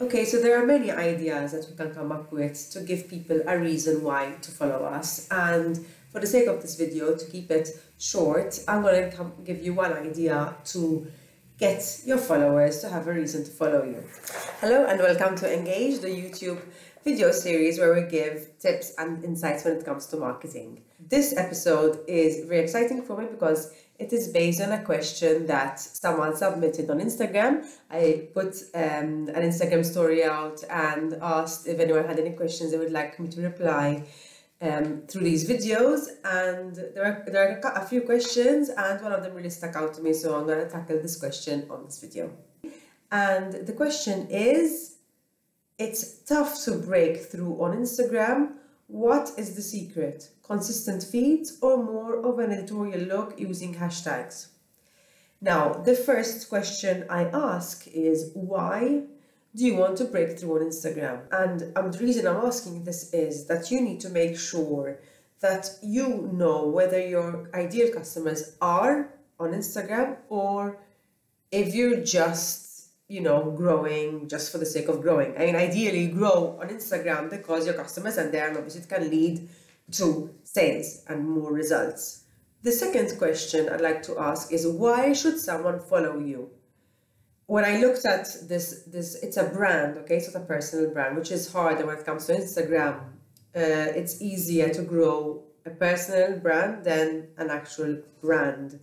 Okay, so there are many ideas that we can come up with to give people a reason why to follow us. And for the sake of this video, to keep it short, I'm going to give you one idea to get your followers to have a reason to follow you. Hello and welcome to Engage, the YouTube video series where we give tips and insights when it comes to marketing. This episode is very exciting for me because it is based on a question that someone submitted on Instagram. I put um, an Instagram story out and asked if anyone had any questions they would like me to reply um, through these videos. And there are, there are a few questions, and one of them really stuck out to me, so I'm going to tackle this question on this video. And the question is It's tough to break through on Instagram what is the secret? Consistent feeds or more of an editorial look using hashtags? Now, the first question I ask is why do you want to break through on Instagram? And um, the reason I'm asking this is that you need to make sure that you know whether your ideal customers are on Instagram or if you're just you know, growing just for the sake of growing. I mean, ideally, grow on Instagram because your customers are there and obviously it can lead to sales and more results. The second question I'd like to ask is why should someone follow you? When I looked at this, this it's a brand, okay, it's not a personal brand, which is harder when it comes to Instagram. Uh, it's easier to grow a personal brand than an actual brand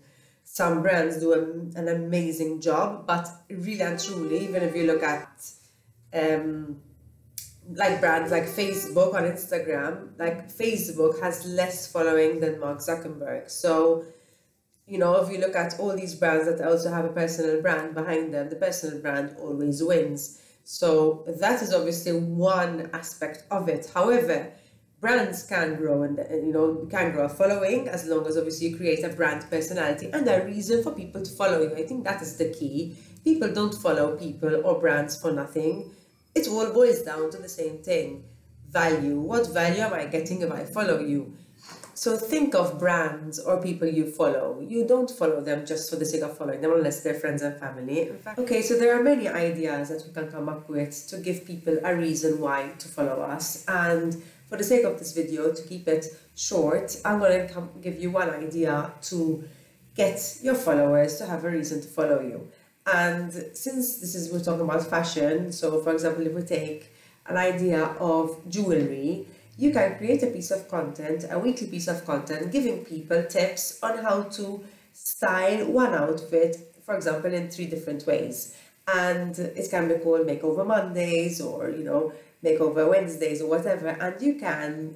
some brands do a, an amazing job, but really and truly, even if you look at um, like brands like Facebook on Instagram, like Facebook has less following than Mark Zuckerberg. So, you know, if you look at all these brands that also have a personal brand behind them, the personal brand always wins. So that is obviously one aspect of it. However, brands can grow and uh, you know can grow a following as long as obviously you create a brand personality and a reason for people to follow you. I think that is the key. People don't follow people or brands for nothing. It all boils down to the same thing. Value. What value am I getting if I follow you? So think of brands or people you follow. You don't follow them just for the sake of following them unless they're friends and family. Fact, okay, so there are many ideas that we can come up with to give people a reason why to follow us. And for the sake of this video, to keep it short, I'm going to give you one idea to get your followers to have a reason to follow you. And since this is, we're talking about fashion, so for example, if we take an idea of jewelry, you can create a piece of content, a weekly piece of content, giving people tips on how to style one outfit, for example, in three different ways. And it can be called Makeover Mondays or, you know, makeover Wednesdays or whatever, and you can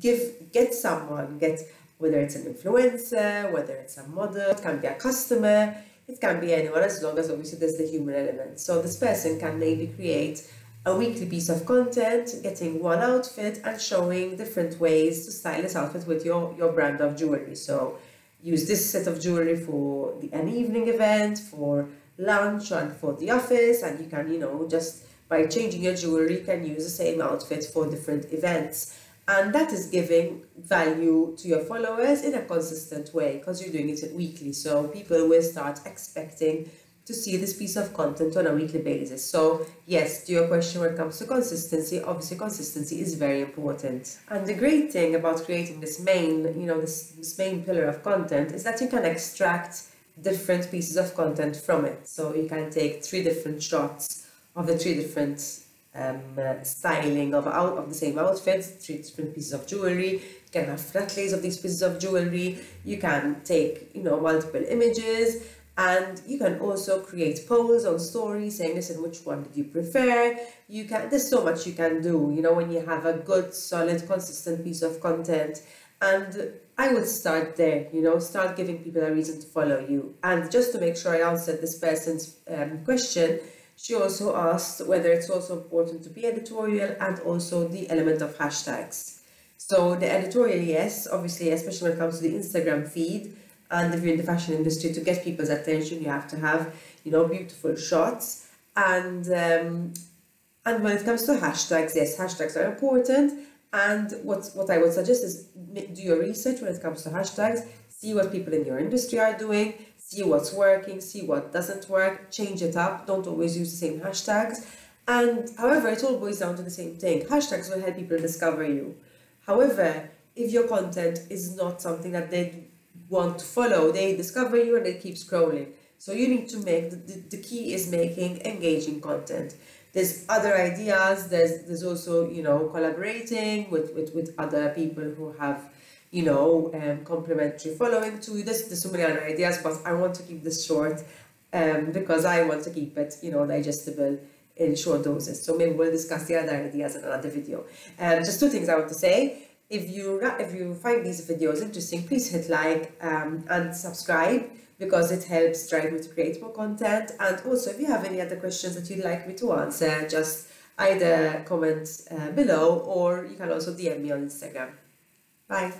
give get someone, get whether it's an influencer, whether it's a model, it can be a customer, it can be anyone as long as obviously there's the human element. So this person can maybe create a weekly piece of content, getting one outfit and showing different ways to style this outfit with your, your brand of jewelry. So use this set of jewelry for the, an evening event, for lunch and for the office, and you can, you know, just by changing your jewelry, you can use the same outfit for different events. And that is giving value to your followers in a consistent way because you're doing it weekly. So people will start expecting to see this piece of content on a weekly basis. So yes, to your question when it comes to consistency, obviously consistency is very important. And the great thing about creating this main, you know, this, this main pillar of content is that you can extract different pieces of content from it. So you can take three different shots of the three different um, uh, styling of out of the same outfits, three different pieces of jewelry. You can have flat lays of these pieces of jewelry. You can take you know multiple images, and you can also create polls on stories saying, listen, which one did you prefer? You can. There's so much you can do. You know when you have a good, solid, consistent piece of content, and I would start there. You know, start giving people a reason to follow you. And just to make sure I answered this person's um, question she also asked whether it's also important to be editorial and also the element of hashtags. So the editorial, yes, obviously, especially when it comes to the Instagram feed, and if you're in the fashion industry, to get people's attention, you have to have, you know, beautiful shots. And um, and when it comes to hashtags, yes, hashtags are important. And what what I would suggest is do your research when it comes to hashtags. See what people in your industry are doing see what's working, see what doesn't work, change it up. Don't always use the same hashtags. And however, it all boils down to the same thing. Hashtags will help people discover you. However, if your content is not something that they want to follow, they discover you and they keep scrolling. So you need to make the, the, key is making engaging content. There's other ideas, there's there's also, you know, collaborating with, with, with other people who have, you know, um, complementary following to. There's, there's so many other ideas, but I want to keep this short um, because I want to keep it, you know, digestible in short doses. So maybe we'll discuss the other ideas in another video. Um, just two things I want to say. If you if you find these videos interesting, please hit like um, and subscribe because it helps drive me to create more content. And also, if you have any other questions that you'd like me to answer, just either comment uh, below or you can also DM me on Instagram. Bye.